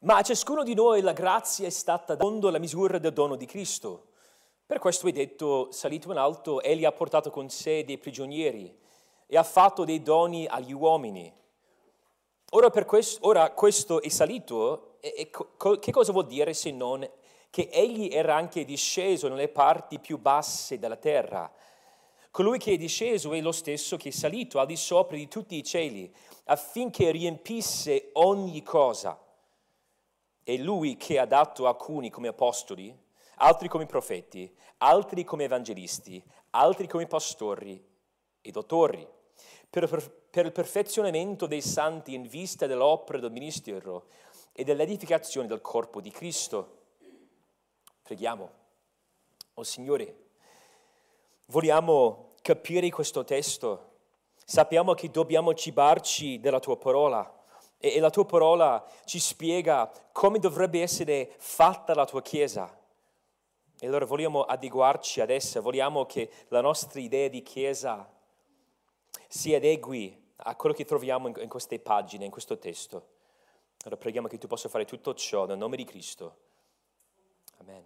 Ma a ciascuno di noi la grazia è stata dando la misura del dono di Cristo. Per questo è detto, salito in alto, egli ha portato con sé dei prigionieri e ha fatto dei doni agli uomini. Ora, questo, ora questo, è salito, e, e co, che cosa vuol dire se non che egli era anche disceso nelle parti più basse della terra? Colui che è disceso è lo stesso che è salito al di sopra di tutti i cieli, affinché riempisse ogni cosa. È lui che ha dato alcuni come apostoli, altri come profeti, altri come evangelisti, altri come pastori e dottori, per, per il perfezionamento dei santi in vista dell'opera del ministero e dell'edificazione del corpo di Cristo. Preghiamo. Oh Signore, vogliamo capire questo testo. Sappiamo che dobbiamo cibarci della tua parola e la tua parola ci spiega come dovrebbe essere fatta la tua Chiesa. E allora vogliamo adeguarci ad essa, vogliamo che la nostra idea di Chiesa si adegui a quello che troviamo in queste pagine, in questo testo. Allora preghiamo che tu possa fare tutto ciò nel nome di Cristo. Amen.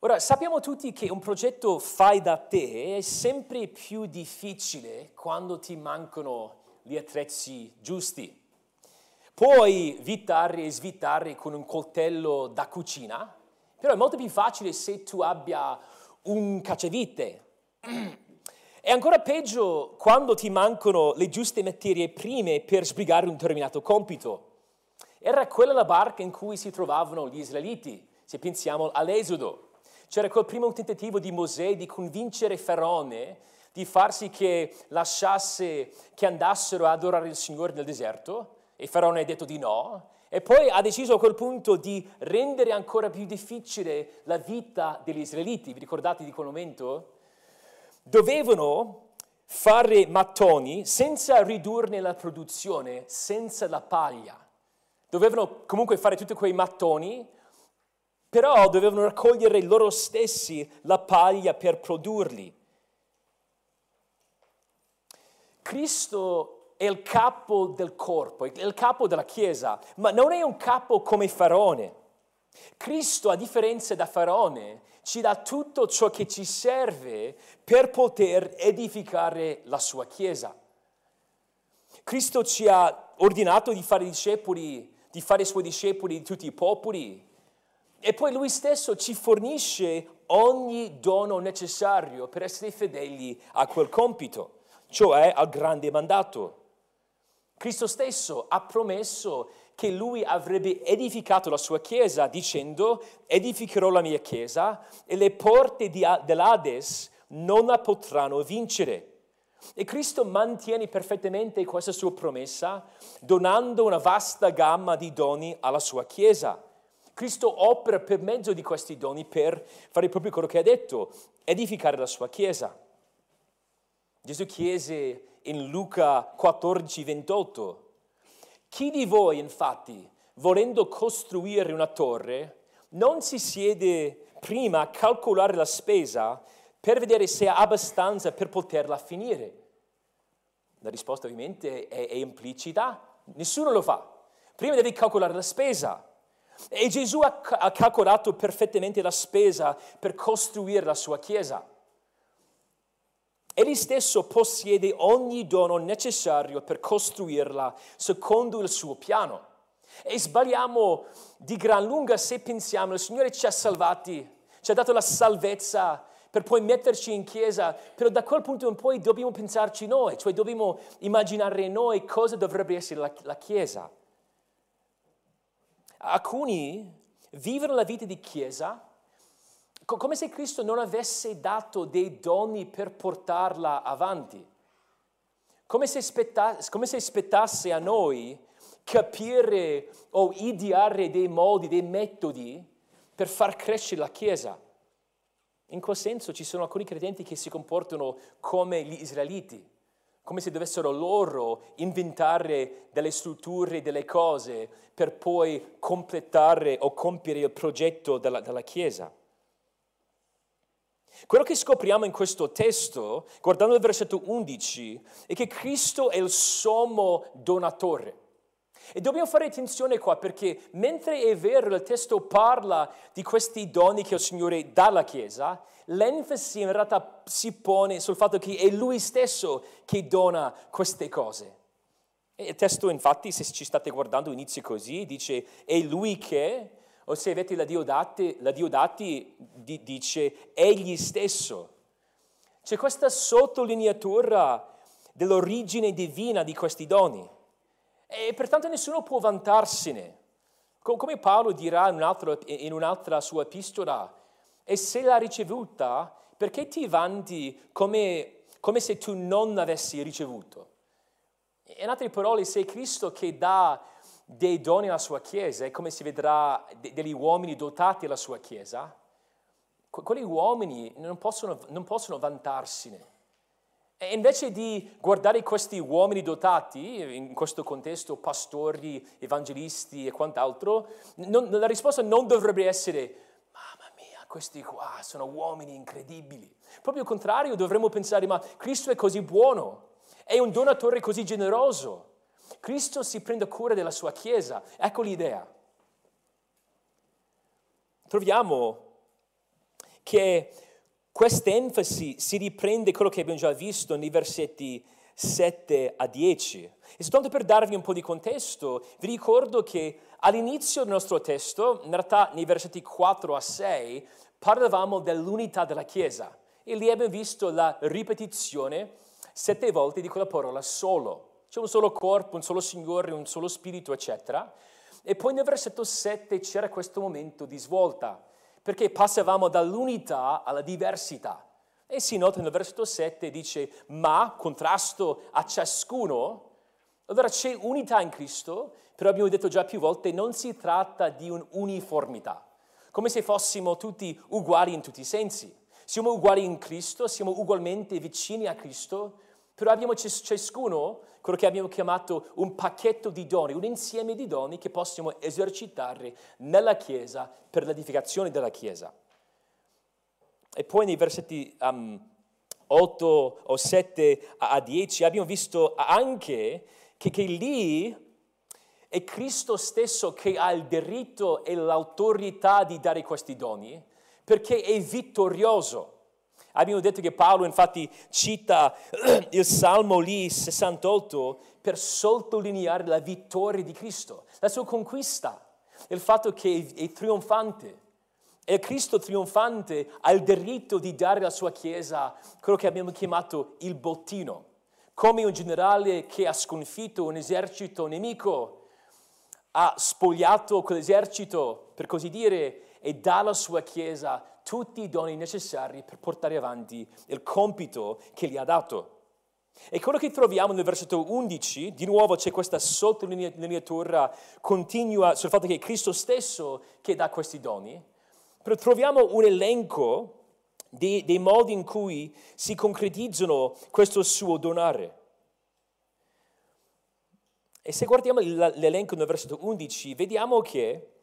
Ora, sappiamo tutti che un progetto fai da te è sempre più difficile quando ti mancano gli attrezzi giusti. Puoi vitare e svitare con un coltello da cucina, però è molto più facile se tu abbia un cacciavite. È ancora peggio quando ti mancano le giuste materie prime per sbrigare un determinato compito. Era quella la barca in cui si trovavano gli israeliti, se pensiamo all'Esodo. C'era quel primo tentativo di Mosè di convincere Faraone di far sì che lasciasse che andassero ad adorare il Signore nel deserto e Faraone ha detto di no e poi ha deciso a quel punto di rendere ancora più difficile la vita degli israeliti. Vi ricordate di quel momento? Dovevano fare mattoni senza ridurne la produzione, senza la paglia. Dovevano comunque fare tutti quei mattoni, però dovevano raccogliere loro stessi la paglia per produrli. Cristo è il capo del corpo, è il capo della Chiesa, ma non è un capo come Faraone. Cristo, a differenza da Faraone, ci dà tutto ciò che ci serve per poter edificare la sua Chiesa. Cristo ci ha ordinato di fare discepoli, di fare suoi discepoli di tutti i popoli e poi lui stesso ci fornisce ogni dono necessario per essere fedeli a quel compito cioè al grande mandato. Cristo stesso ha promesso che lui avrebbe edificato la sua chiesa dicendo edificherò la mia chiesa e le porte dell'Ades non la potranno vincere. E Cristo mantiene perfettamente questa sua promessa donando una vasta gamma di doni alla sua chiesa. Cristo opera per mezzo di questi doni per fare proprio quello che ha detto, edificare la sua chiesa. Gesù chiese in Luca 14, 28, chi di voi infatti, volendo costruire una torre, non si siede prima a calcolare la spesa per vedere se ha abbastanza per poterla finire? La risposta ovviamente è, è implicita, nessuno lo fa. Prima devi calcolare la spesa. E Gesù ha, ha calcolato perfettamente la spesa per costruire la sua chiesa. Egli stesso possiede ogni dono necessario per costruirla secondo il suo piano. E sbagliamo di gran lunga se pensiamo, il Signore ci ha salvati, ci ha dato la salvezza per poi metterci in chiesa, però da quel punto in poi dobbiamo pensarci noi, cioè dobbiamo immaginare noi cosa dovrebbe essere la, la chiesa. Alcuni vivono la vita di chiesa come se Cristo non avesse dato dei doni per portarla avanti, come se, spettasse, come se aspettasse a noi capire o ideare dei modi, dei metodi per far crescere la Chiesa. In quel senso ci sono alcuni credenti che si comportano come gli israeliti, come se dovessero loro inventare delle strutture, delle cose per poi completare o compiere il progetto della, della Chiesa. Quello che scopriamo in questo testo, guardando il versetto 11, è che Cristo è il sommo donatore. E dobbiamo fare attenzione qua perché mentre è vero il testo parla di questi doni che il Signore dà alla Chiesa, l'enfasi in realtà si pone sul fatto che è Lui stesso che dona queste cose. E il testo infatti, se ci state guardando, inizia così, dice è Lui che, o se avete la Diodati, la Diodati dice egli stesso. C'è questa sottolineatura dell'origine divina di questi doni e pertanto nessuno può vantarsene. Come Paolo dirà in, un altro, in un'altra sua epistola, e se l'ha ricevuta, perché ti vanti come, come se tu non l'avessi ricevuto? In altre parole, se è Cristo che dà dei doni alla sua Chiesa, è come si vedrà degli uomini dotati alla sua Chiesa, quegli uomini non possono, non possono vantarsene. E invece di guardare questi uomini dotati, in questo contesto pastori, evangelisti e quant'altro, non, la risposta non dovrebbe essere, mamma mia, questi qua sono uomini incredibili. Proprio il contrario, dovremmo pensare, ma Cristo è così buono, è un donatore così generoso. Cristo si prende cura della sua Chiesa. Ecco l'idea. Troviamo che questa enfasi si riprende quello che abbiamo già visto nei versetti 7 a 10. E soltanto per darvi un po' di contesto, vi ricordo che all'inizio del nostro testo, in realtà nei versetti 4 a 6, parlavamo dell'unità della Chiesa e lì abbiamo visto la ripetizione sette volte di quella parola solo. C'è un solo corpo, un solo Signore, un solo Spirito, eccetera. E poi nel versetto 7 c'era questo momento di svolta perché passavamo dall'unità alla diversità. E si nota nel versetto 7 dice, ma contrasto a ciascuno, allora c'è unità in Cristo, però abbiamo detto già più volte, non si tratta di un'uniformità, come se fossimo tutti uguali in tutti i sensi. Siamo uguali in Cristo, siamo ugualmente vicini a Cristo, però abbiamo ciascuno quello che abbiamo chiamato un pacchetto di doni, un insieme di doni che possiamo esercitare nella Chiesa per l'edificazione della Chiesa. E poi nei versetti um, 8 o 7 a 10 abbiamo visto anche che, che lì è Cristo stesso che ha il diritto e l'autorità di dare questi doni, perché è vittorioso. Abbiamo detto che Paolo infatti cita il Salmo lì 68 per sottolineare la vittoria di Cristo, la sua conquista, il fatto che è trionfante. E Cristo trionfante ha il diritto di dare alla sua Chiesa quello che abbiamo chiamato il bottino, come un generale che ha sconfitto un esercito nemico, ha spogliato quell'esercito, per così dire, e dà alla sua Chiesa tutti i doni necessari per portare avanti il compito che gli ha dato. E quello che troviamo nel versetto 11, di nuovo c'è questa sottolineatura continua sul fatto che è Cristo stesso che dà questi doni, però troviamo un elenco dei, dei modi in cui si concretizzano questo suo donare. E se guardiamo l'elenco nel versetto 11, vediamo che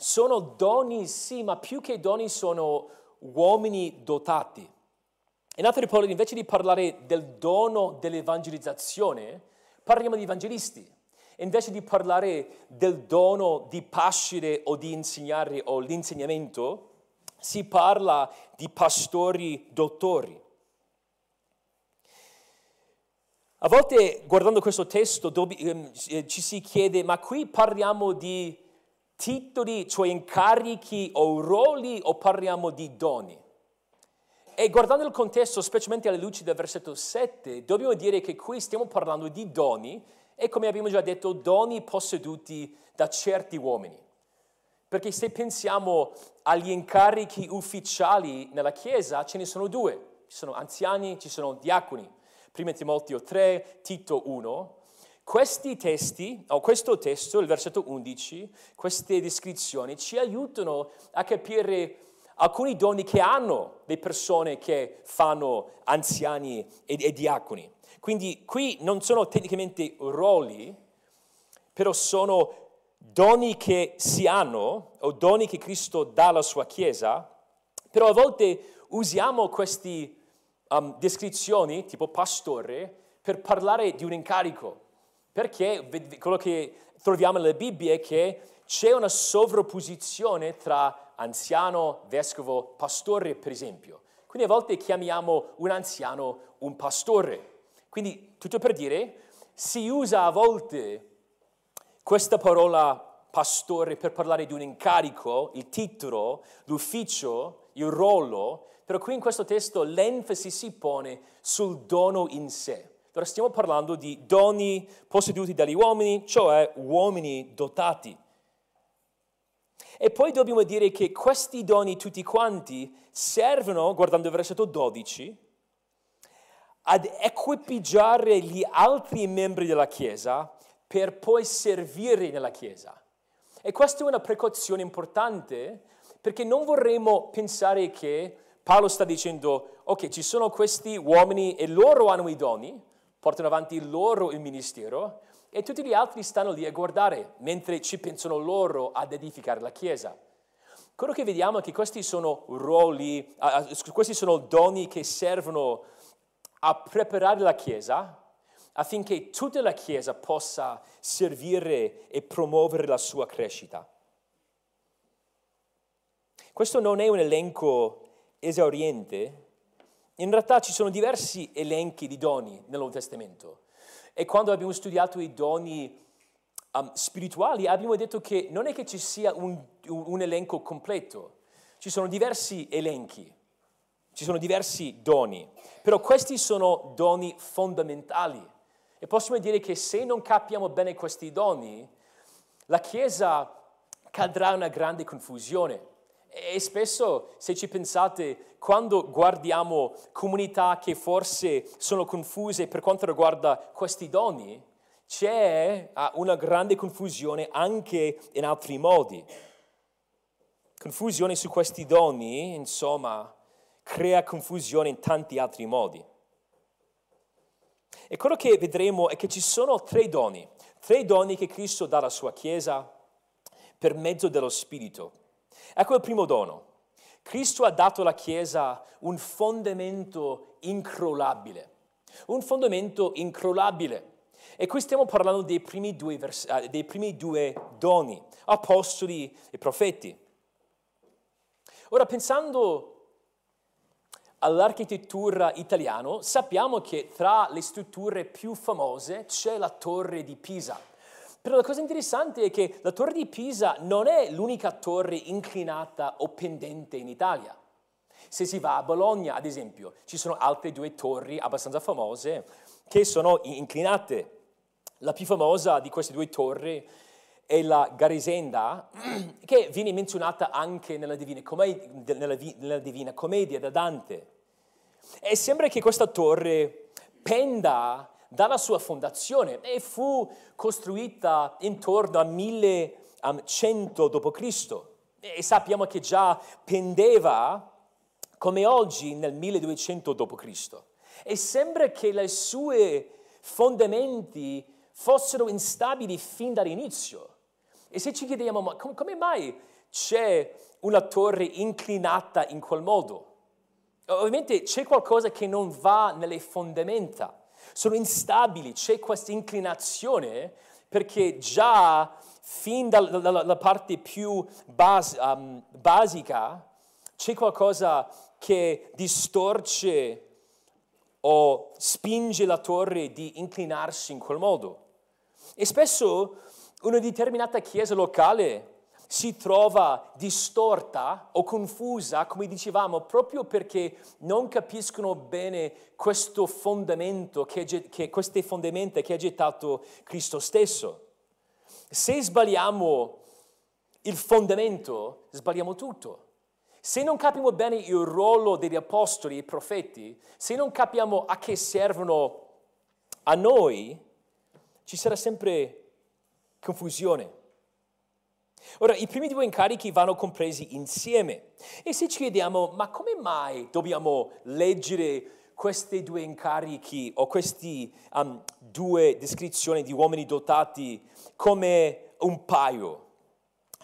sono doni, sì, ma più che doni sono uomini dotati. In altre parole, invece di parlare del dono dell'evangelizzazione, parliamo di evangelisti. Invece di parlare del dono di pascere o di insegnare o l'insegnamento, si parla di pastori dottori. A volte guardando questo testo ehm, ci si chiede, ma qui parliamo di titoli, cioè incarichi o ruoli o parliamo di doni? E guardando il contesto, specialmente alla luce del versetto 7, dobbiamo dire che qui stiamo parlando di doni e come abbiamo già detto, doni posseduti da certi uomini. Perché se pensiamo agli incarichi ufficiali nella Chiesa, ce ne sono due. Ci sono anziani, ci sono diaconi. Prima Timoteo 3, Tito 1. Questi testi, o questo testo, il versetto 11, queste descrizioni ci aiutano a capire alcuni doni che hanno le persone che fanno anziani e, e diaconi. Quindi qui non sono tecnicamente ruoli, però sono doni che si hanno o doni che Cristo dà alla sua Chiesa, però a volte usiamo queste um, descrizioni, tipo pastore, per parlare di un incarico Perché quello che troviamo nella Bibbia è che c'è una sovrapposizione tra anziano, vescovo, pastore, per esempio. Quindi a volte chiamiamo un anziano un pastore. Quindi, tutto per dire, si usa a volte questa parola pastore per parlare di un incarico, il titolo, l'ufficio, il ruolo, però qui in questo testo l'enfasi si pone sul dono in sé. Allora stiamo parlando di doni posseduti dagli uomini, cioè uomini dotati. E poi dobbiamo dire che questi doni tutti quanti servono, guardando il versetto 12, ad equipaggiare gli altri membri della Chiesa per poi servire nella Chiesa. E questa è una precauzione importante perché non vorremmo pensare che Paolo sta dicendo, ok, ci sono questi uomini e loro hanno i doni, portano avanti loro il ministero, e tutti gli altri stanno lì a guardare mentre ci pensano loro ad edificare la Chiesa. Quello che vediamo è che questi sono ruoli, questi sono doni che servono a preparare la Chiesa affinché tutta la Chiesa possa servire e promuovere la sua crescita. Questo non è un elenco esauriente, in realtà ci sono diversi elenchi di doni nel Nuovo Testamento. E quando abbiamo studiato i doni um, spirituali abbiamo detto che non è che ci sia un, un, un elenco completo, ci sono diversi elenchi, ci sono diversi doni, però questi sono doni fondamentali. E possiamo dire che se non capiamo bene questi doni, la Chiesa cadrà in una grande confusione. E spesso, se ci pensate, quando guardiamo comunità che forse sono confuse per quanto riguarda questi doni, c'è ah, una grande confusione anche in altri modi. Confusione su questi doni, insomma, crea confusione in tanti altri modi. E quello che vedremo è che ci sono tre doni, tre doni che Cristo dà alla sua Chiesa per mezzo dello Spirito. Ecco il primo dono. Cristo ha dato alla Chiesa un fondamento incrollabile, un fondamento incrollabile. E qui stiamo parlando dei primi due, vers- eh, dei primi due doni, apostoli e profeti. Ora, pensando all'architettura italiana, sappiamo che tra le strutture più famose c'è la torre di Pisa. Però la cosa interessante è che la torre di Pisa non è l'unica torre inclinata o pendente in Italia. Se si va a Bologna, ad esempio, ci sono altre due torri abbastanza famose che sono inclinate. La più famosa di queste due torri è la Garisenda, che viene menzionata anche nella Divina Commedia, nella, nella Divina Commedia da Dante. E sembra che questa torre penda dalla sua fondazione e fu costruita intorno a 1100 d.C. E sappiamo che già pendeva come oggi nel 1200 d.C. E sembra che i suoi fondamenti fossero instabili fin dall'inizio. E se ci chiediamo, ma come mai c'è una torre inclinata in quel modo? Ovviamente c'è qualcosa che non va nelle fondamenta sono instabili, c'è questa inclinazione perché già fin dalla, dalla parte più bas, um, basica c'è qualcosa che distorce o spinge la torre di inclinarsi in quel modo. E spesso una determinata chiesa locale si trova distorta o confusa, come dicevamo, proprio perché non capiscono bene questo fondamento, che, che, queste fondamenta che ha gettato Cristo stesso. Se sbagliamo il fondamento, sbagliamo tutto. Se non capiamo bene il ruolo degli apostoli e profeti, se non capiamo a che servono a noi, ci sarà sempre confusione. Ora, i primi due incarichi vanno compresi insieme e se ci chiediamo, ma come mai dobbiamo leggere questi due incarichi o queste um, due descrizioni di uomini dotati come un paio?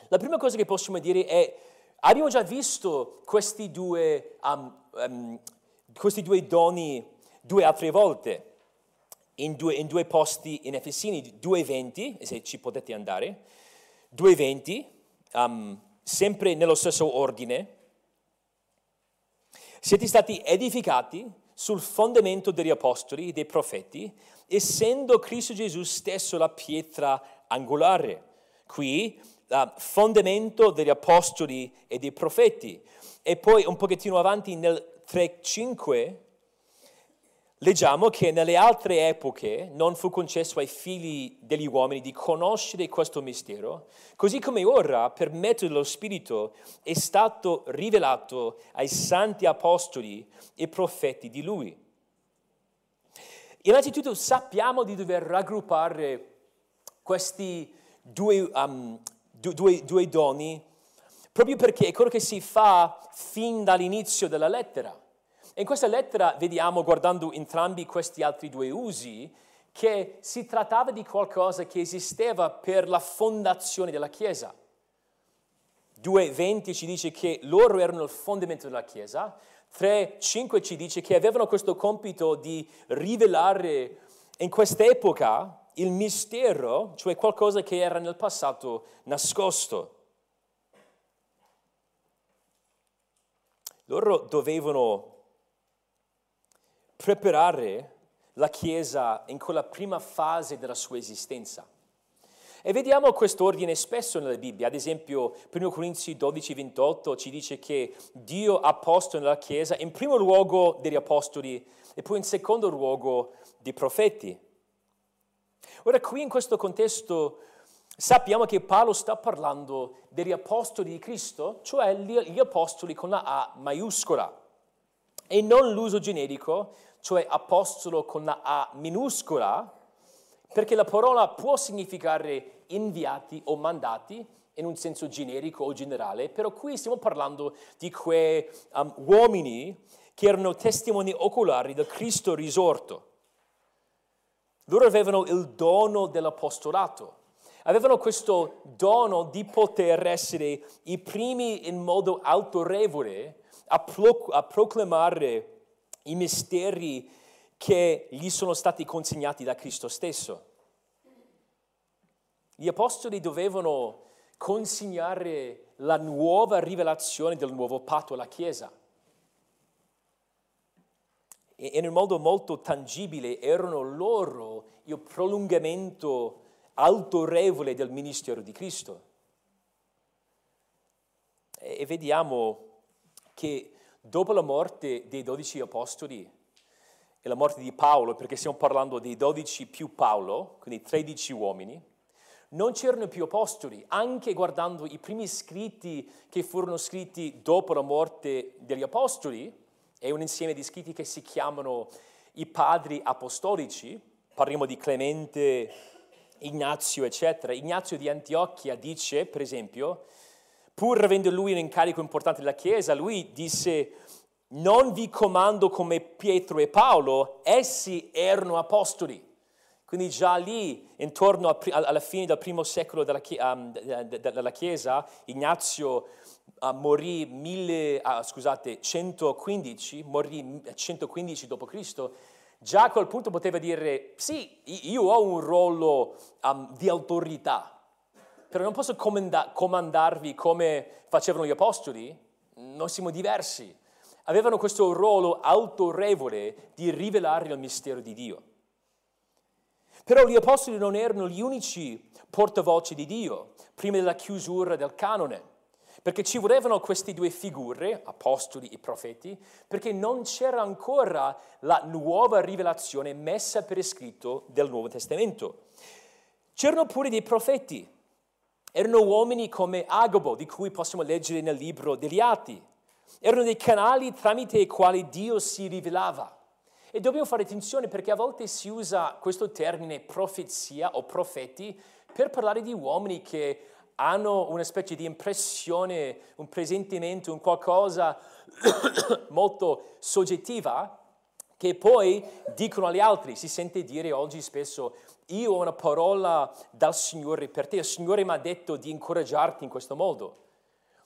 La prima cosa che possiamo dire è, abbiamo già visto questi due, um, um, questi due doni due altre volte. in due, in due posti in Efesini, due eventi, se ci potete andare, due eventi, um, sempre nello stesso ordine. Siete stati edificati sul fondamento degli apostoli e dei profeti, essendo Cristo Gesù stesso la pietra angolare. Qui, uh, fondamento degli apostoli e dei profeti. E poi un pochettino avanti nel 3.5 leggiamo che nelle altre epoche non fu concesso ai figli degli uomini di conoscere questo mistero, così come ora per mezzo dello Spirito è stato rivelato ai santi apostoli e profeti di Lui. Innanzitutto sappiamo di dover raggruppare questi due, um, due, due doni proprio perché è quello che si fa fin dall'inizio della lettera. In questa lettera vediamo, guardando entrambi questi altri due usi, che si trattava di qualcosa che esisteva per la fondazione della Chiesa. 2.20 ci dice che loro erano il fondamento della Chiesa, 3.5 ci dice che avevano questo compito di rivelare in quest'epoca il mistero, cioè qualcosa che era nel passato nascosto. Loro dovevano preparare la Chiesa in quella prima fase della sua esistenza. E vediamo quest'ordine spesso nella Bibbia, ad esempio 1 Corinzi 12, 28 ci dice che Dio ha posto nella Chiesa in primo luogo degli apostoli e poi in secondo luogo dei profeti. Ora qui in questo contesto sappiamo che Paolo sta parlando degli apostoli di Cristo, cioè gli apostoli con la A maiuscola e non l'uso generico cioè apostolo con la A minuscola, perché la parola può significare inviati o mandati in un senso generico o generale, però qui stiamo parlando di quei um, uomini che erano testimoni oculari del Cristo risorto. Loro avevano il dono dell'apostolato, avevano questo dono di poter essere i primi in modo autorevole a, pro- a proclamare i misteri che gli sono stati consegnati da Cristo stesso. Gli apostoli dovevano consegnare la nuova rivelazione del nuovo patto alla Chiesa. E in un modo molto tangibile erano loro il prolungamento autorevole del ministero di Cristo. E vediamo che Dopo la morte dei dodici apostoli e la morte di Paolo, perché stiamo parlando dei dodici più Paolo, quindi tredici uomini, non c'erano più apostoli, anche guardando i primi scritti che furono scritti dopo la morte degli apostoli, è un insieme di scritti che si chiamano i padri apostolici, parliamo di Clemente, Ignazio, eccetera. Ignazio di Antiochia dice, per esempio, pur avendo lui un incarico importante della Chiesa, lui disse, non vi comando come Pietro e Paolo, essi erano apostoli. Quindi già lì, intorno alla fine del primo secolo della, um, Chiesa, Ignazio uh, morì mille, uh, scusate, 115, morì 115 d.C., già a quel punto poteva dire, sì, io ho un ruolo um, di autorità, però non posso comanda- comandarvi come facevano gli apostoli, noi siamo diversi. Avevano questo ruolo autorevole di rivelare il mistero di Dio. Però gli apostoli non erano gli unici portavoce di Dio prima della chiusura del canone, perché ci volevano queste due figure, apostoli e profeti, perché non c'era ancora la nuova rivelazione messa per iscritto del Nuovo Testamento. C'erano pure dei profeti, erano uomini come Agabo, di cui possiamo leggere nel libro degli Atti. Erano dei canali tramite i quali Dio si rivelava. E dobbiamo fare attenzione perché a volte si usa questo termine profezia o profeti per parlare di uomini che hanno una specie di impressione, un presentimento, un qualcosa molto soggettiva che poi dicono agli altri. Si sente dire oggi spesso io ho una parola dal Signore per te, il Signore mi ha detto di incoraggiarti in questo modo.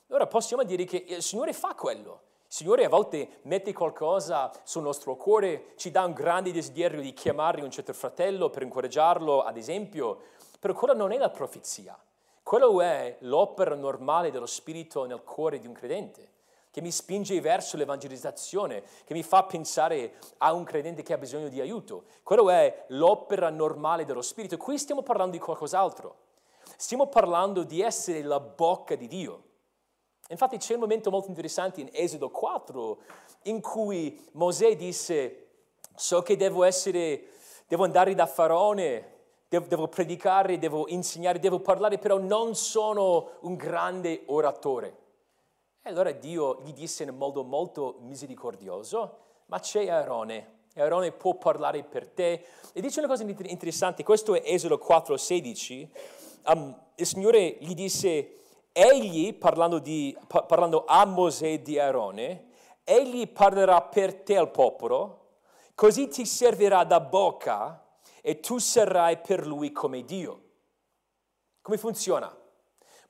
Allora possiamo dire che il Signore fa quello. Signore a volte mette qualcosa sul nostro cuore, ci dà un grande desiderio di chiamare un certo fratello per incoraggiarlo, ad esempio, però quella non è la profezia. Quello è l'opera normale dello Spirito nel cuore di un credente, che mi spinge verso l'evangelizzazione, che mi fa pensare a un credente che ha bisogno di aiuto. Quello è l'opera normale dello Spirito. Qui stiamo parlando di qualcos'altro. Stiamo parlando di essere la bocca di Dio. Infatti c'è un momento molto interessante in Esodo 4 in cui Mosè disse, so che devo essere, devo andare da Faraone, devo, predicare, devo insegnare, devo parlare, però non sono un grande oratore. E allora Dio gli disse in modo molto misericordioso, ma c'è Aarone, Aarone può parlare per te. E dice una cosa interessante, questo è Esodo 4, 16, um, il Signore gli disse, egli, parlando, di, parlando a Mosè di Aarone, egli parlerà per te al popolo, così ti servirà da bocca e tu sarai per lui come Dio. Come funziona?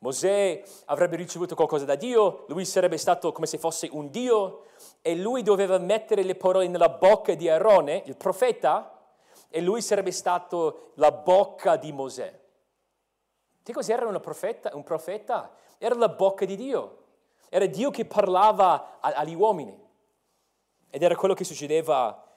Mosè avrebbe ricevuto qualcosa da Dio, lui sarebbe stato come se fosse un Dio e lui doveva mettere le parole nella bocca di Aarone, il profeta, e lui sarebbe stato la bocca di Mosè. Che cos'era un profeta? Un profeta era la bocca di Dio, era Dio che parlava agli uomini. Ed era quello che succedeva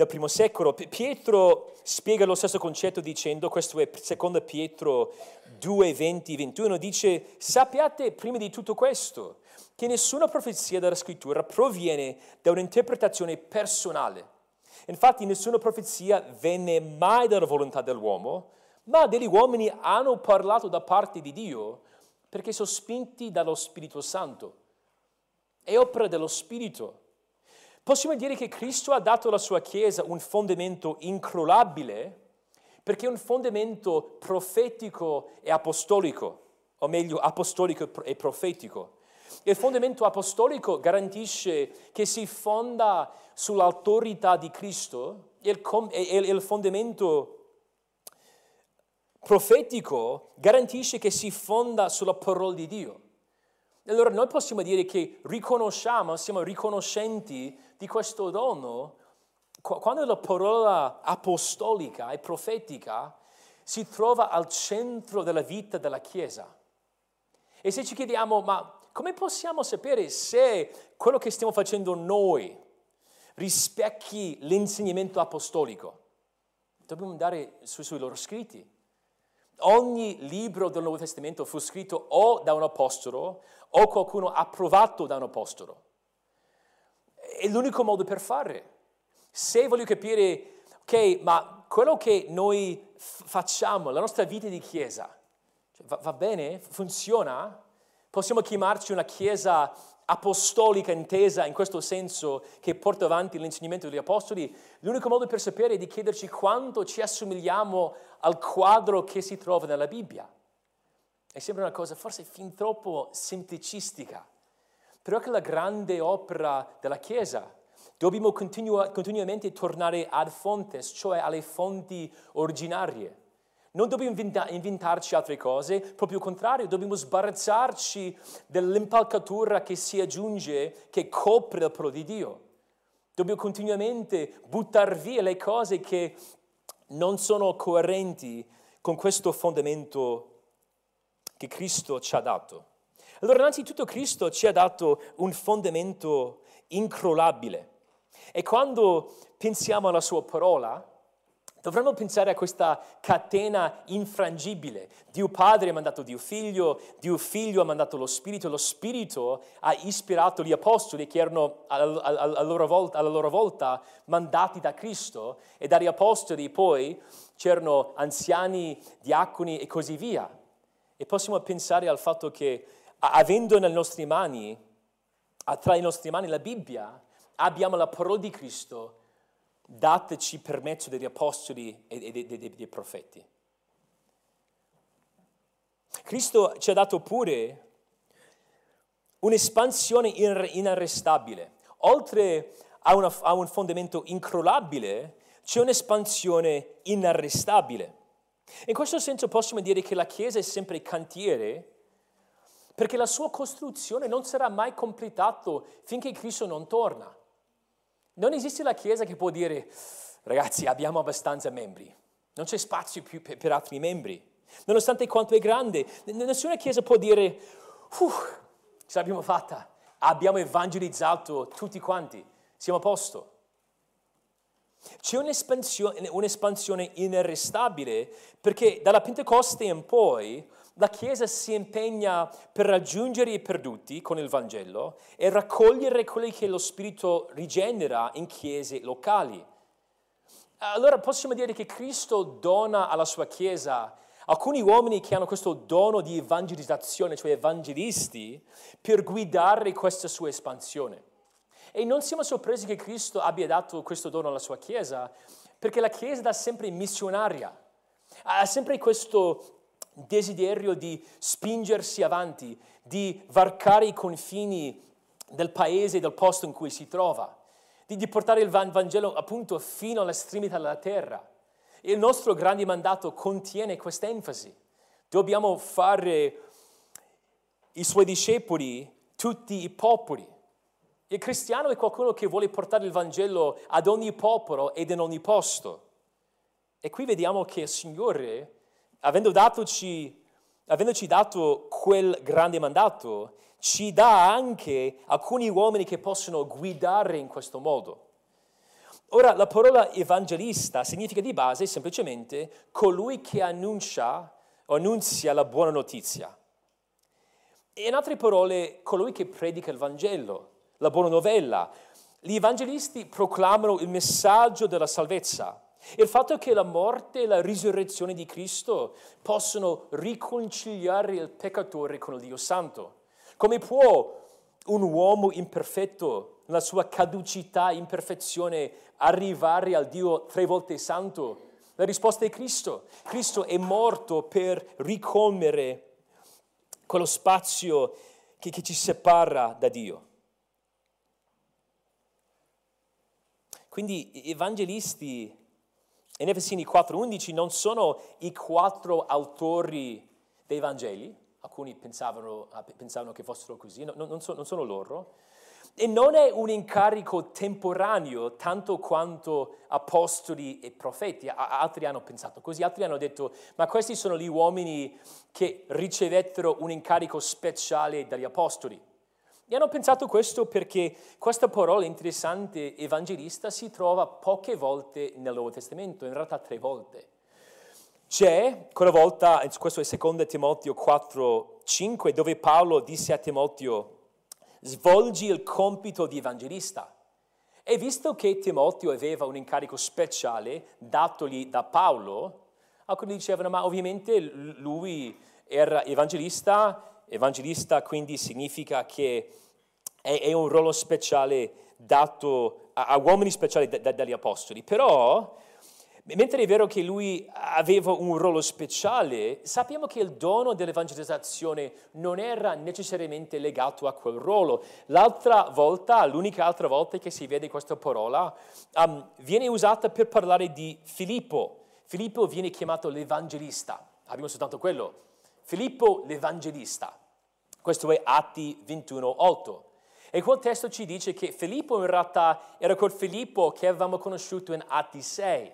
nel primo secolo. Pietro spiega lo stesso concetto dicendo, questo è secondo Pietro 2, 20, 21, dice, sappiate prima di tutto questo, che nessuna profezia della scrittura proviene da un'interpretazione personale. Infatti nessuna profezia venne mai dalla volontà dell'uomo, ma degli uomini hanno parlato da parte di Dio perché sono spinti dallo Spirito Santo. È opera dello Spirito. Possiamo dire che Cristo ha dato alla sua Chiesa un fondamento incrollabile perché è un fondamento profetico e apostolico, o meglio apostolico e profetico. Il fondamento apostolico garantisce che si fonda sull'autorità di Cristo e il, fondamento profetico garantisce che si fonda sulla parola di Dio. Allora noi possiamo dire che riconosciamo, siamo riconoscenti di questo dono quando la parola apostolica e profetica si trova al centro della vita della Chiesa. E se ci chiediamo, ma come possiamo sapere se quello che stiamo facendo noi rispecchi l'insegnamento apostolico? Dobbiamo andare su, sui loro scritti. Ogni libro del Nuovo Testamento fu scritto o da un apostolo o qualcuno approvato da un apostolo. È l'unico modo per fare. Se voglio capire, ok, ma quello che noi facciamo, la nostra vita di chiesa, cioè, va, va bene? Funziona? Possiamo chiamarci una chiesa apostolica intesa in questo senso che porta avanti l'insegnamento degli apostoli, l'unico modo per sapere è di chiederci quanto ci assomigliamo al quadro che si trova nella Bibbia. E sembra una cosa forse fin troppo semplicistica, però è la grande opera della Chiesa. Dobbiamo continua, continuamente tornare ad fontes, cioè alle fonti originarie. Non dobbiamo inventarci altre cose, proprio il contrario, dobbiamo sbarazzarci dell'impalcatura che si aggiunge, che copre la parola di Dio. Dobbiamo continuamente buttare via le cose che non sono coerenti con questo fondamento che Cristo ci ha dato. Allora, innanzitutto Cristo ci ha dato un fondamento incrollabile. E quando pensiamo alla sua parola, Dovremmo pensare a questa catena infrangibile. Dio Padre ha mandato Dio Figlio, Dio Figlio ha mandato lo Spirito, lo Spirito ha ispirato gli Apostoli che erano alla loro volta, alla loro volta mandati da Cristo e dagli Apostoli poi c'erano anziani, diaconi e così via. E possiamo pensare al fatto che avendo nelle nostre mani, tra le nostre mani la Bibbia, abbiamo la parola di Cristo dateci per mezzo degli apostoli e dei, dei, dei profeti. Cristo ci ha dato pure un'espansione inarrestabile. Oltre a, una, a un fondamento incrollabile, c'è un'espansione inarrestabile. In questo senso possiamo dire che la Chiesa è sempre cantiere perché la sua costruzione non sarà mai completata finché Cristo non torna. Non esiste la Chiesa che può dire, ragazzi, abbiamo abbastanza membri, non c'è spazio più per, altri membri. Nonostante quanto è grande, nessuna Chiesa può dire, ce l'abbiamo fatta, abbiamo evangelizzato tutti quanti, siamo a posto. C'è un'espansione, un'espansione inarrestabile perché dalla Pentecoste in poi la Chiesa si impegna per raggiungere i perduti con il Vangelo e raccogliere quelli che lo Spirito rigenera in chiese locali. Allora possiamo dire che Cristo dona alla sua Chiesa alcuni uomini che hanno questo dono di evangelizzazione, cioè evangelisti, per guidare questa sua espansione. E non siamo sorpresi che Cristo abbia dato questo dono alla sua Chiesa, perché la Chiesa da sempre missionaria, ha sempre questo desiderio di spingersi avanti, di varcare i confini del paese, del posto in cui si trova, di, di portare il Vangelo appunto fino all'estremità della terra. Il nostro grande mandato contiene questa enfasi. Dobbiamo fare i suoi discepoli tutti i popoli. Il cristiano è qualcuno che vuole portare il Vangelo ad ogni popolo ed in ogni posto. E qui vediamo che il Signore, avendo datoci, avendoci dato quel grande mandato, ci dà anche alcuni uomini che possono guidare in questo modo. Ora, la parola evangelista significa di base semplicemente colui che annuncia o annunzia la buona notizia. E in altre parole, colui che predica il Vangelo la buona novella. Gli evangelisti proclamano il messaggio della salvezza. Il fatto che la morte e la risurrezione di Cristo possono riconciliare il peccatore con il Dio Santo. Come può un uomo imperfetto, nella sua caducità, imperfezione, arrivare al Dio tre volte santo? La risposta è Cristo. Cristo è morto per ricolmere quello spazio che, che ci separa da Dio. Quindi gli evangelisti in Efesini 4:11 non sono i quattro autori dei Vangeli, alcuni pensavano, pensavano che fossero così, no, non, sono, non sono loro, e non è un incarico temporaneo tanto quanto apostoli e profeti. Altri hanno pensato così, altri hanno detto, ma questi sono gli uomini che ricevettero un incarico speciale dagli apostoli. E hanno pensato questo perché questa parola interessante evangelista si trova poche volte nel Nuovo Testamento, in realtà tre volte. C'è quella volta, questo è 2 Timoteo 4, 5, dove Paolo disse a Timoteo, svolgi il compito di evangelista. E visto che Timoteo aveva un incarico speciale datogli da Paolo, alcuni dicevano, ma ovviamente lui era evangelista, evangelista quindi significa che è, è un ruolo speciale dato a, a uomini speciali da, da, dagli apostoli, però mentre è vero che lui aveva un ruolo speciale, sappiamo che il dono dell'evangelizzazione non era necessariamente legato a quel ruolo. L'altra volta, l'unica altra volta che si vede questa parola, um, viene usata per parlare di Filippo. Filippo viene chiamato l'evangelista, abbiamo soltanto quello. Filippo l'evangelista. Questo è Atti 21, 8. E quel testo ci dice che Filippo in realtà era quel Filippo che avevamo conosciuto in Atti 6.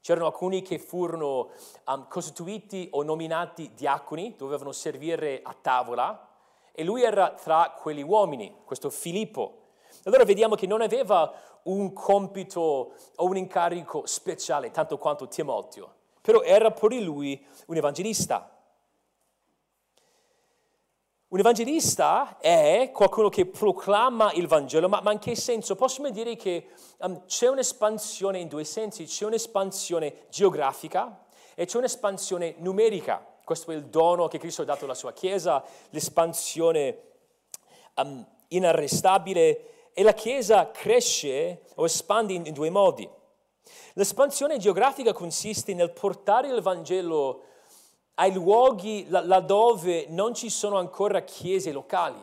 C'erano alcuni che furono um, costituiti o nominati diaconi, dovevano servire a tavola, e lui era tra quegli uomini, questo Filippo. Allora vediamo che non aveva un compito o un incarico speciale, tanto quanto Timoteo, però era pure lui un evangelista. Un evangelista è qualcuno che proclama il Vangelo, ma, ma in che senso? Possiamo dire che um, c'è un'espansione in due sensi, c'è un'espansione geografica e c'è un'espansione numerica. Questo è il dono che Cristo ha dato alla sua Chiesa, l'espansione um, inarrestabile e la Chiesa cresce o espande in, in due modi. L'espansione geografica consiste nel portare il Vangelo ai luoghi laddove non ci sono ancora chiese locali.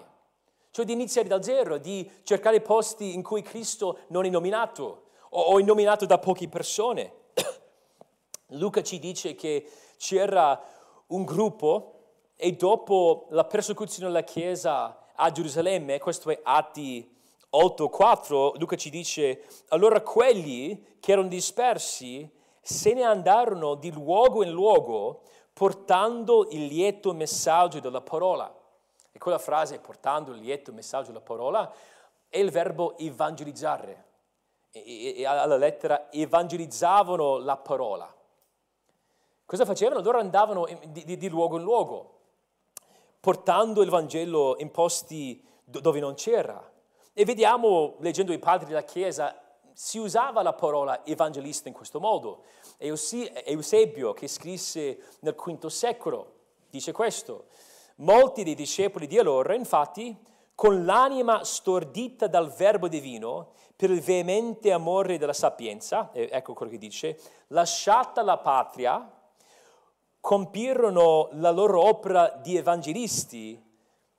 Cioè di iniziare da zero, di cercare posti in cui Cristo non è nominato o è nominato da poche persone. Luca ci dice che c'era un gruppo e dopo la persecuzione della Chiesa a Gerusalemme, questo è Atti 8:4, Luca ci dice, allora quelli che erano dispersi se ne andarono di luogo in luogo portando il lieto messaggio della parola. E quella frase, portando il lieto messaggio della parola, è il verbo evangelizzare. E, e alla lettera evangelizzavano la parola. Cosa facevano? Loro andavano di, di, di luogo in luogo, portando il Vangelo in posti dove non c'era. E vediamo, leggendo i padri della Chiesa, si usava la parola evangelista in questo modo. Eusebio, che scrisse nel V secolo, dice questo. Molti dei discepoli di allora, infatti, con l'anima stordita dal verbo divino, per il veemente amore della sapienza, ecco quello che dice, lasciata la patria, compirono la loro opera di evangelisti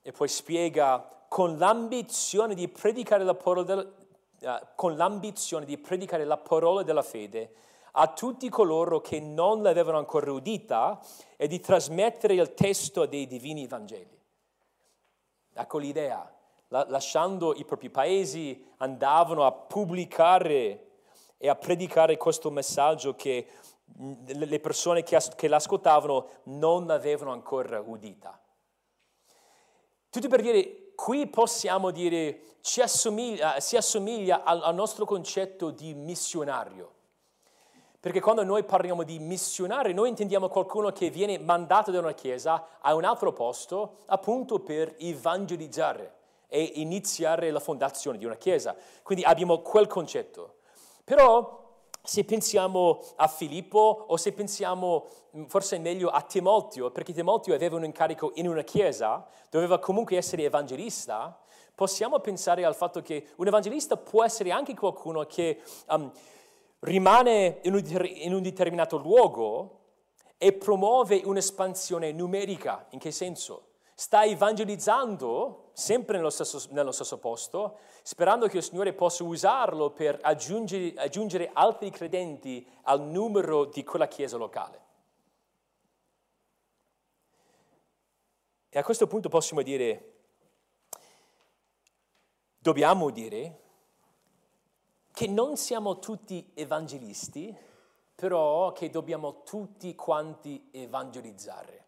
e poi spiega con l'ambizione di predicare la parola del, eh, con l'ambizione di predicare la parola della fede a tutti coloro che non l'avevano ancora udita e di trasmettere il testo dei divini Vangeli. Ecco l'idea. La, lasciando i propri paesi, andavano a pubblicare e a predicare questo messaggio che le persone che, as- che l'ascoltavano non avevano ancora udita. Tutto per dire, qui possiamo dire ci assomiglia, si assomiglia al nostro concetto di missionario. Perché quando noi parliamo di missionario, noi intendiamo qualcuno che viene mandato da una chiesa a un altro posto appunto per evangelizzare e iniziare la fondazione di una chiesa. Quindi abbiamo quel concetto. Però se pensiamo a Filippo o se pensiamo mm, forse meglio a Timoteo, perché Timoteo aveva un incarico in una chiesa, doveva comunque essere evangelista, possiamo pensare al fatto che un evangelista può essere anche qualcuno che um, rimane in un, in un determinato luogo e promuove un'espansione numerica. In che senso? Sta evangelizzando sempre nello stesso, nello stesso, posto, sperando che il Signore possa usarlo per aggiungere, aggiungere altri credenti al numero di quella chiesa locale. E a questo punto possiamo dire, dobbiamo dire che non siamo tutti evangelisti, però che dobbiamo tutti quanti evangelizzare.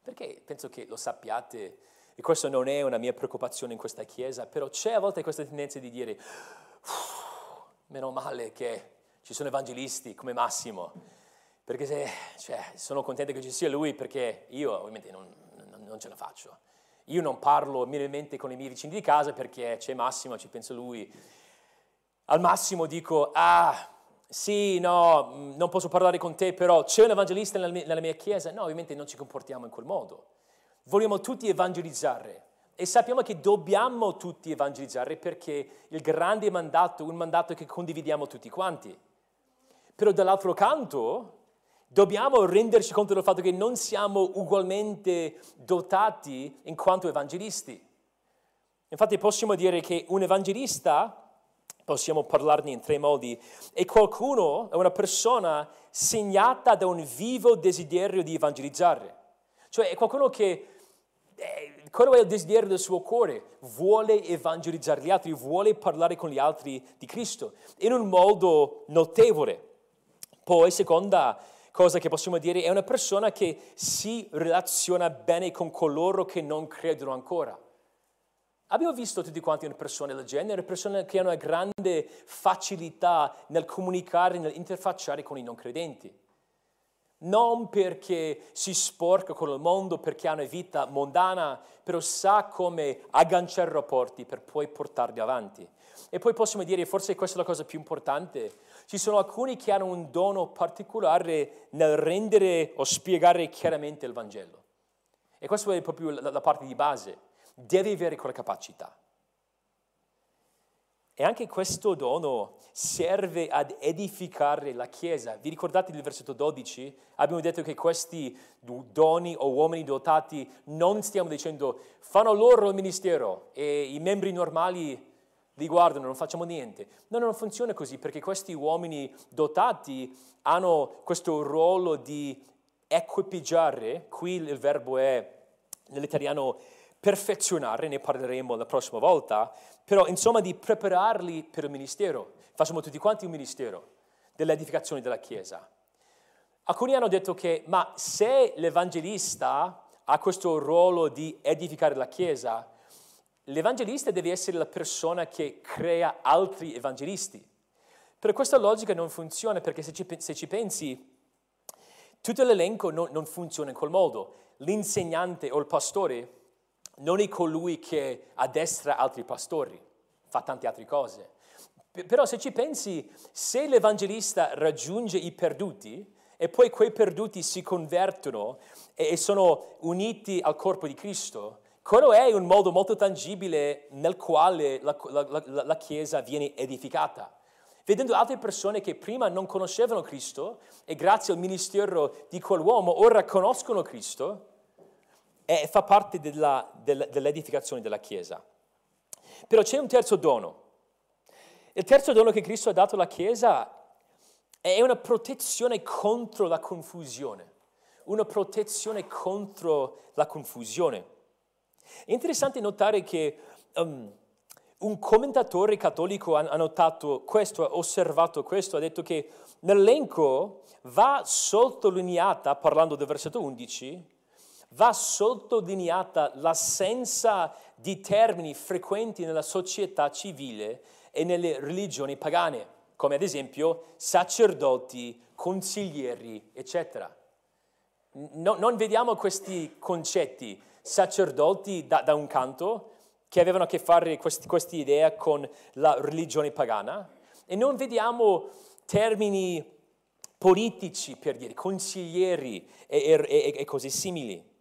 Perché penso che lo sappiate, e questa non è una mia preoccupazione in questa chiesa, però c'è a volte questa tendenza di dire, meno male che ci sono evangelisti come Massimo, perché se, cioè, sono contento che ci sia lui perché io ovviamente non, non, ce la faccio. Io non parlo minimamente con i miei vicini di casa perché c'è Massimo, ci pensa lui. Al massimo dico, ah, sì, no, mm, non posso parlare con te, però c'è un evangelista nella mia, chiesa? No, ovviamente non ci comportiamo in quel modo. Vogliamo tutti evangelizzare e sappiamo che dobbiamo tutti evangelizzare perché il grande mandato è un mandato che condividiamo tutti quanti. Però dall'altro canto dobbiamo renderci conto del fatto che non siamo ugualmente dotati in quanto evangelisti. Infatti possiamo dire che un evangelista, possiamo parlarne in tre modi, è qualcuno, è una persona segnata da un vivo desiderio di evangelizzare. Cioè è qualcuno che, eh, quello è il desiderio del suo cuore, vuole evangelizzare gli altri, vuole parlare con gli altri di Cristo in un modo notevole. Poi, seconda cosa che possiamo dire, è una persona che si relaziona bene con coloro che non credono ancora. Abbiamo visto tutti quanti una persona del genere, persone che hanno una grande facilità nel comunicare, nell'interfacciare con i non credenti. Non perché si sporca con il mondo, perché ha una vita mondana, però sa come agganciare rapporti per poi portarli avanti. E poi possiamo dire, forse questa è la cosa più importante, ci sono alcuni che hanno un dono particolare nel rendere o spiegare chiaramente il Vangelo. E questa è proprio la parte di base. Devi avere quella capacità. E anche questo dono serve ad edificare la Chiesa. Vi ricordate il versetto 12? Abbiamo detto che questi doni o uomini dotati non stiamo dicendo fanno loro il ministero e i membri normali li guardano, non facciamo niente. No, non funziona così perché questi uomini dotati hanno questo ruolo di equipaggiare, qui il verbo è nell'italiano perfezionare, ne parleremo la prossima volta, però insomma di prepararli per il ministero. Facciamo tutti quanti un ministero dell'edificazione della Chiesa. Alcuni hanno detto che, ma se l'evangelista ha questo ruolo di edificare la Chiesa, l'evangelista deve essere la persona che crea altri evangelisti. Per questa logica non funziona perché se ci, se ci pensi, tutto l'elenco non, non funziona in quel modo. L'insegnante o il pastore non è colui che addestra altri pastori, fa tante altre cose. Però se ci pensi, se l'evangelista raggiunge i perduti e poi quei perduti si convertono e sono uniti al corpo di Cristo, quello è un modo molto tangibile nel quale la, la, la, la Chiesa viene edificata. Vedendo altre persone che prima non conoscevano Cristo e grazie al ministero di quell'uomo ora conoscono Cristo, e fa parte della, della, dell'edificazione della Chiesa. Però c'è un terzo dono. Il terzo dono che Cristo ha dato alla Chiesa è una protezione contro la confusione. Una protezione contro la confusione. È interessante notare che um, un commentatore cattolico ha, notato questo, ha osservato questo, ha detto che nell'elenco va sottolineata, parlando del versetto 11, va sottolineata l'assenza di termini frequenti nella società civile e nelle religioni pagane, come ad esempio sacerdoti, consiglieri, eccetera. No, non vediamo questi concetti, sacerdoti da, da, un canto, che avevano a che fare quest, questa idea con la religione pagana, e non vediamo termini politici, per dire, consiglieri e, e, e cose simili.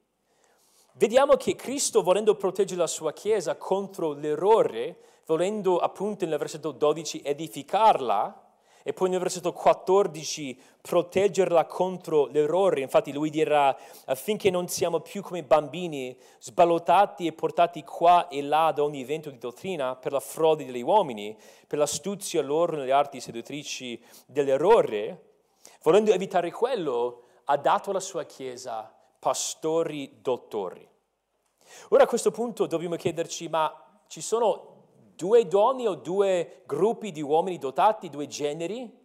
Vediamo che Cristo, volendo proteggere la sua Chiesa contro l'errore, volendo appunto nel versetto 12 edificarla, e poi nel versetto 14 proteggerla contro l'errore. Infatti lui dirà affinché non siamo più come bambini sballottati e portati qua e là da ogni vento di dottrina per la frode degli uomini, per l'astuzia loro nelle arti seduttrici dell'errore. Volendo evitare quello, ha dato alla sua Chiesa pastori dottori. Ora a questo punto dobbiamo chiederci, ma ci sono due donne o due gruppi di uomini dotati, due generi?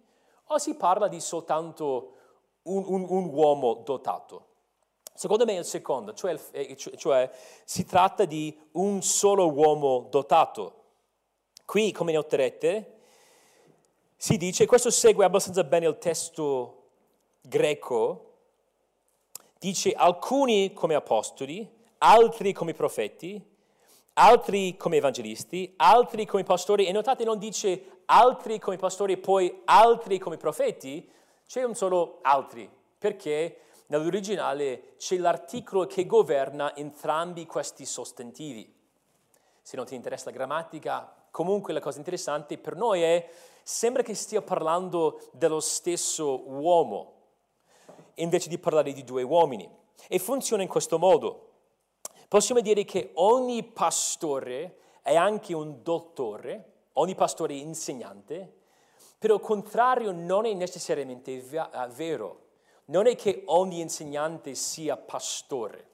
O si parla di soltanto un, un, un uomo dotato? Secondo me è il secondo, cioè, eh, cioè si tratta di un solo uomo dotato. Qui, come noterete, si dice, questo segue abbastanza bene il testo greco, dice alcuni come apostoli, altri come profeti, altri come evangelisti, altri come pastori, e notate non dice altri come pastori e poi altri come profeti, c'è un solo altri, perché nell'originale c'è l'articolo che governa entrambi questi sostantivi. Se non ti interessa la grammatica, comunque la cosa interessante per noi è, sembra che stia parlando dello stesso uomo, invece di parlare di due uomini. E funziona in questo modo. Possiamo dire che ogni pastore è anche un dottore, ogni pastore è insegnante, però il contrario non è necessariamente eh, vero. Non è che ogni insegnante sia pastore.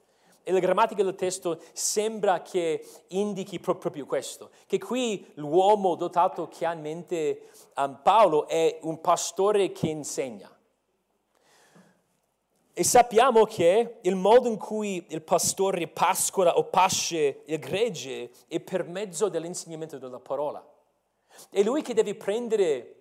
E la grammatica del testo sembra che indichi proprio questo, che qui l'uomo dotato che ha um, Paolo è un pastore che insegna. E sappiamo che il modo in cui il pastore pascola o pasce il gregge è per mezzo dell'insegnamento della parola. È lui che deve prendere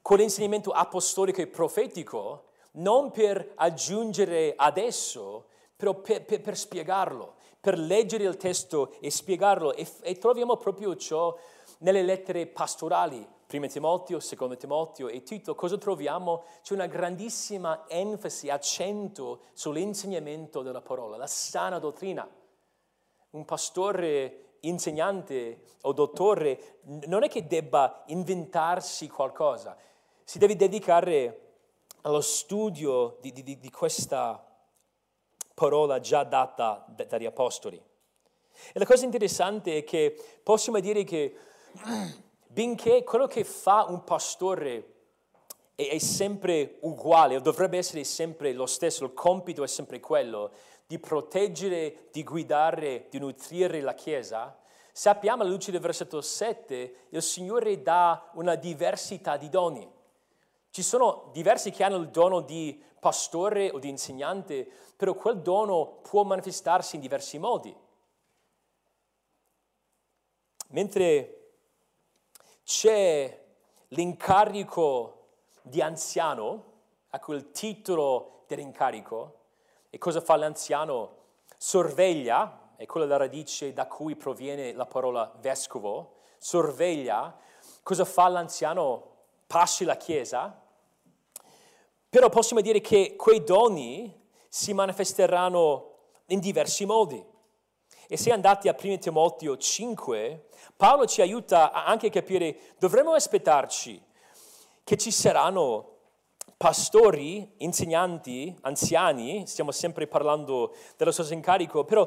quell'insegnamento apostolico e profetico non per aggiungere adesso, però per, per, per spiegarlo, per leggere il testo e spiegarlo. E, e troviamo proprio ciò nelle lettere pastorali Prima Timoteo, Secondo Timoteo e Tito, cosa troviamo? C'è una grandissima enfasi, accento sull'insegnamento della parola, la sana dottrina. Un pastore insegnante o dottore non è che debba inventarsi qualcosa, si deve dedicare allo studio di, di, di questa parola già data dagli apostoli. E la cosa interessante è che possiamo dire che benché quello che fa un pastore è, è sempre uguale, o dovrebbe essere sempre lo stesso, il compito è sempre quello di proteggere, di guidare, di nutrire la Chiesa, sappiamo alla luce del versetto 7, il Signore dà una diversità di doni. Ci sono diversi che hanno il dono di pastore o di insegnante, però quel dono può manifestarsi in diversi modi. Mentre c'è l'incarico di anziano, a quel titolo dell'incarico, e cosa fa l'anziano? Sorveglia, è quella la radice da cui proviene la parola vescovo, sorveglia, cosa fa l'anziano? Passi la chiesa, però possiamo dire che quei doni si manifesteranno in diversi modi. E se andate a 1 Timoteo 5, Paolo ci aiuta anche a capire, dovremmo aspettarci che ci saranno pastori, insegnanti, anziani, stiamo sempre parlando dello stesso incarico, però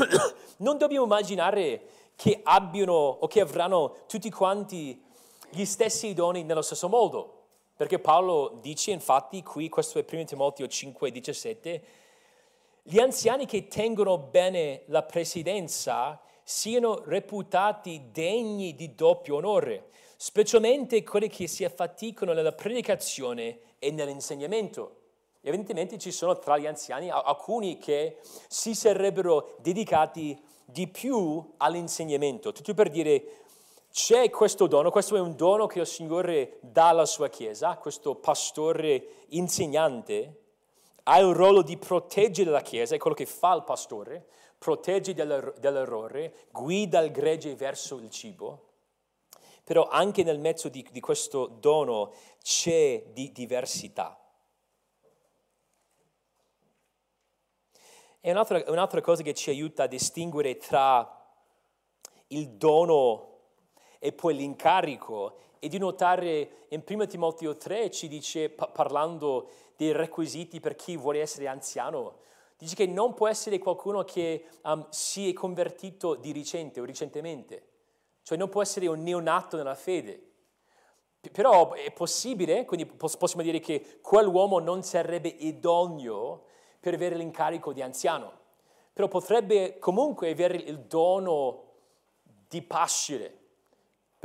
non dobbiamo immaginare che abbiano o che avranno tutti quanti gli stessi doni nello stesso modo. Perché Paolo dice infatti qui, questo è 1 Timoteo 5, 17, gli anziani che tengono bene la presidenza siano reputati degni di doppio onore, specialmente quelli che si affaticano nella predicazione e nell'insegnamento. Evidentemente ci sono tra gli anziani alcuni che si sarebbero dedicati di più all'insegnamento. Tutto per dire, c'è questo dono, questo è un dono che il Signore dà alla sua Chiesa, questo pastore insegnante, ha il ruolo di proteggere la Chiesa, è quello che fa il pastore, protegge dall'errore, guida il gregge verso il cibo, però anche nel mezzo di, di questo dono c'è di diversità. E un'altra, un'altra cosa che ci aiuta a distinguere tra il dono e poi l'incarico e di notare in 1 Timoteo 3 ci dice, parlando dei requisiti per chi vuole essere anziano, dice che non può essere qualcuno che um, si è convertito di recente o recentemente, cioè non può essere un neonato nella fede. Però è possibile, quindi possiamo dire che quell'uomo non sarebbe idoneo per avere l'incarico di anziano, però potrebbe comunque avere il dono di pascere,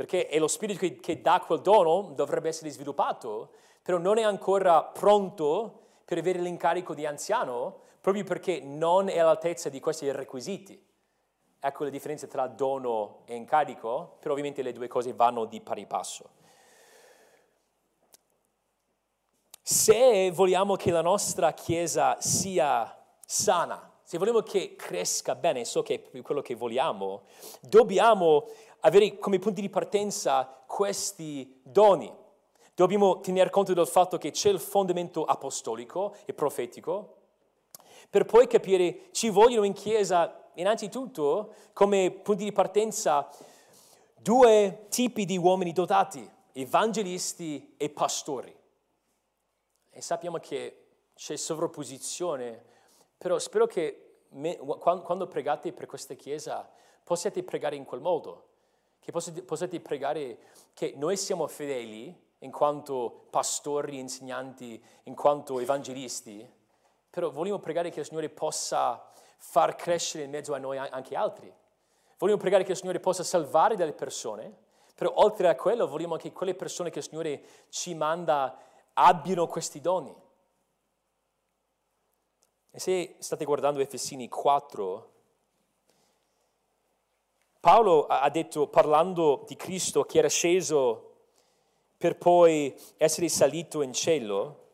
perché è lo spirito che, dà quel dono, dovrebbe essere sviluppato, però non è ancora pronto per avere l'incarico di anziano, proprio perché non è all'altezza di questi requisiti. Ecco la differenza tra dono e incarico, però ovviamente le due cose vanno di pari passo. Se vogliamo che la nostra Chiesa sia sana, se vogliamo che cresca bene, so che è quello che vogliamo, dobbiamo avere come punti di partenza questi doni. Dobbiamo tener conto del fatto che c'è il fondamento apostolico e profetico, per poi capire ci vogliono in Chiesa innanzitutto come punti di partenza due tipi di uomini dotati, evangelisti e pastori. E sappiamo che c'è sovrapposizione, però spero che me, quando pregate per questa Chiesa possiate pregare in quel modo, che possiate, possiate pregare che noi siamo fedeli in quanto pastori, insegnanti, in quanto evangelisti, però vogliamo pregare che il Signore possa far crescere in mezzo a noi anche altri. Vogliamo pregare che il Signore possa salvare delle persone, però oltre a quello vogliamo che quelle persone che il Signore ci manda abbiano questi doni. E se state guardando Efesini 4, Paolo ha detto, parlando di Cristo che era sceso per poi essere salito in cielo,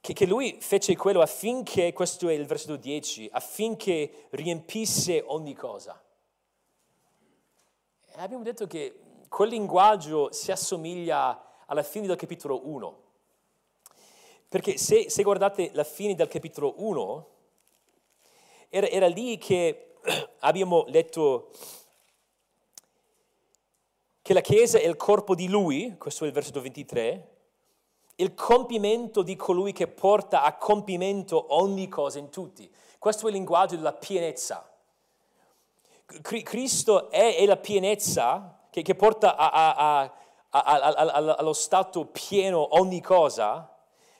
che, che, lui fece quello affinché, questo è il versetto 10, affinché riempisse ogni cosa. E abbiamo detto che quel linguaggio si assomiglia alla fine del capitolo 1. Perché se, se guardate la fine del capitolo 1, era, era lì che abbiamo letto che la Chiesa è il corpo di Lui, questo è il versetto 23, il compimento di colui che porta a compimento ogni cosa in tutti. Questo è il linguaggio della pienezza. Cristo è, è la pienezza che, che porta a, a, a, allo stato pieno ogni cosa,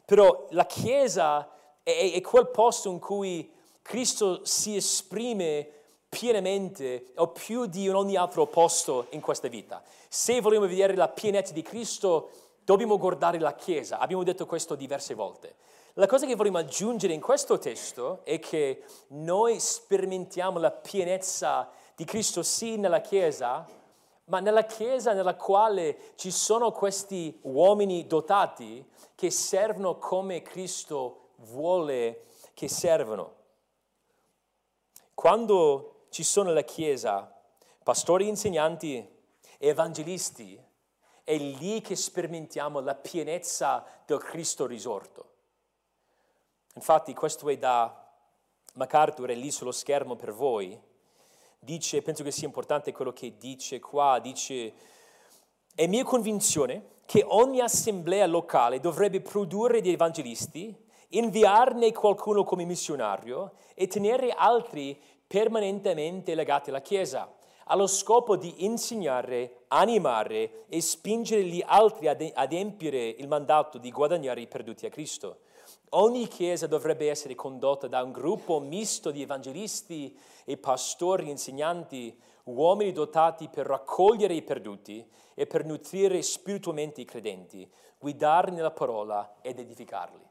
però la Chiesa è, è quel posto in cui Cristo si esprime pienamente o più di ogni altro posto in questa vita. Se vogliamo vedere la pienezza di Cristo, dobbiamo guardare la Chiesa. Abbiamo detto questo diverse volte. La cosa che vogliamo aggiungere in questo testo è che noi sperimentiamo la pienezza di Cristo sì nella Chiesa, ma nella Chiesa nella quale ci sono questi uomini dotati che servono come Cristo vuole che servano. Quando ci sono nella Chiesa pastori, insegnanti evangelisti, è lì che sperimentiamo la pienezza del Cristo risorto. Infatti questo è da MacArthur, è lì sullo schermo per voi, dice, penso che sia importante quello che dice qua, dice, è mia convinzione che ogni assemblea locale dovrebbe produrre dei evangelisti, inviarne qualcuno come missionario e tenere altri permanentemente legati alla Chiesa, allo scopo di insegnare, animare e spingere gli altri ad adempiere il mandato di guadagnare i perduti a Cristo. Ogni chiesa dovrebbe essere condotta da un gruppo misto di evangelisti e pastori, insegnanti, uomini dotati per raccogliere i perduti e per nutrire spiritualmente i credenti, guidarli nella parola ed edificarli.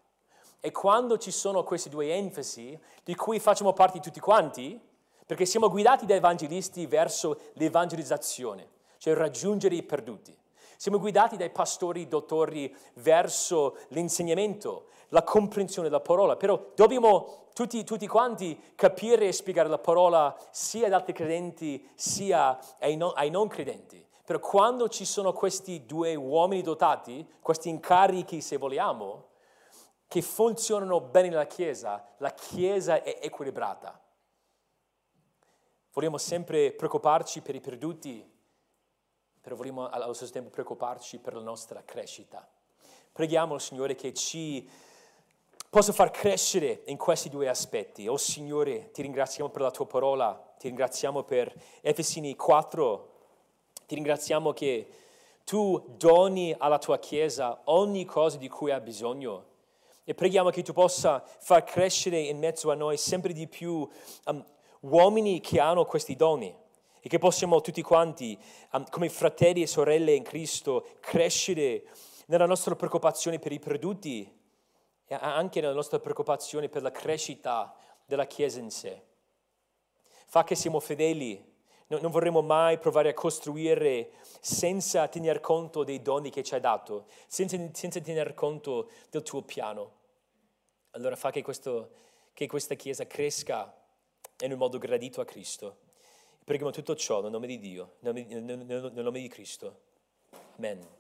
E quando ci sono queste due enfasi, di cui facciamo parte tutti quanti, perché siamo guidati da evangelisti verso l'evangelizzazione, cioè raggiungere i perduti. Siamo guidati dai pastori dottori verso l'insegnamento, la comprensione della parola, però dobbiamo tutti, tutti quanti capire e spiegare la parola sia ad altri credenti sia ai non, ai non credenti. Però quando ci sono questi due uomini dotati, questi incarichi se vogliamo, che funzionano bene nella Chiesa, la Chiesa è equilibrata. Vogliamo sempre preoccuparci per i perduti, però vogliamo allo stesso tempo preoccuparci per la nostra crescita. Preghiamo il Signore che ci possa far crescere in questi due aspetti. Oh Signore, ti ringraziamo per la tua parola, ti ringraziamo per Efesini 4, ti ringraziamo che tu doni alla tua Chiesa ogni cosa di cui ha bisogno. E preghiamo che tu possa far crescere in mezzo a noi sempre di più um, uomini che hanno questi doni e che possiamo tutti quanti, um, come fratelli e sorelle in Cristo, crescere nella nostra preoccupazione per i perduti e anche nella nostra preoccupazione per la crescita della Chiesa in sé. Fa che siamo fedeli, non vorremmo mai provare a costruire senza tener conto dei doni che ci hai dato, senza, senza tener conto del tuo piano. Allora fa che, questo, che questa Chiesa cresca in un modo gradito a Cristo. Preghiamo tutto ciò nel nome di Dio, nel nome, di Cristo. Amen.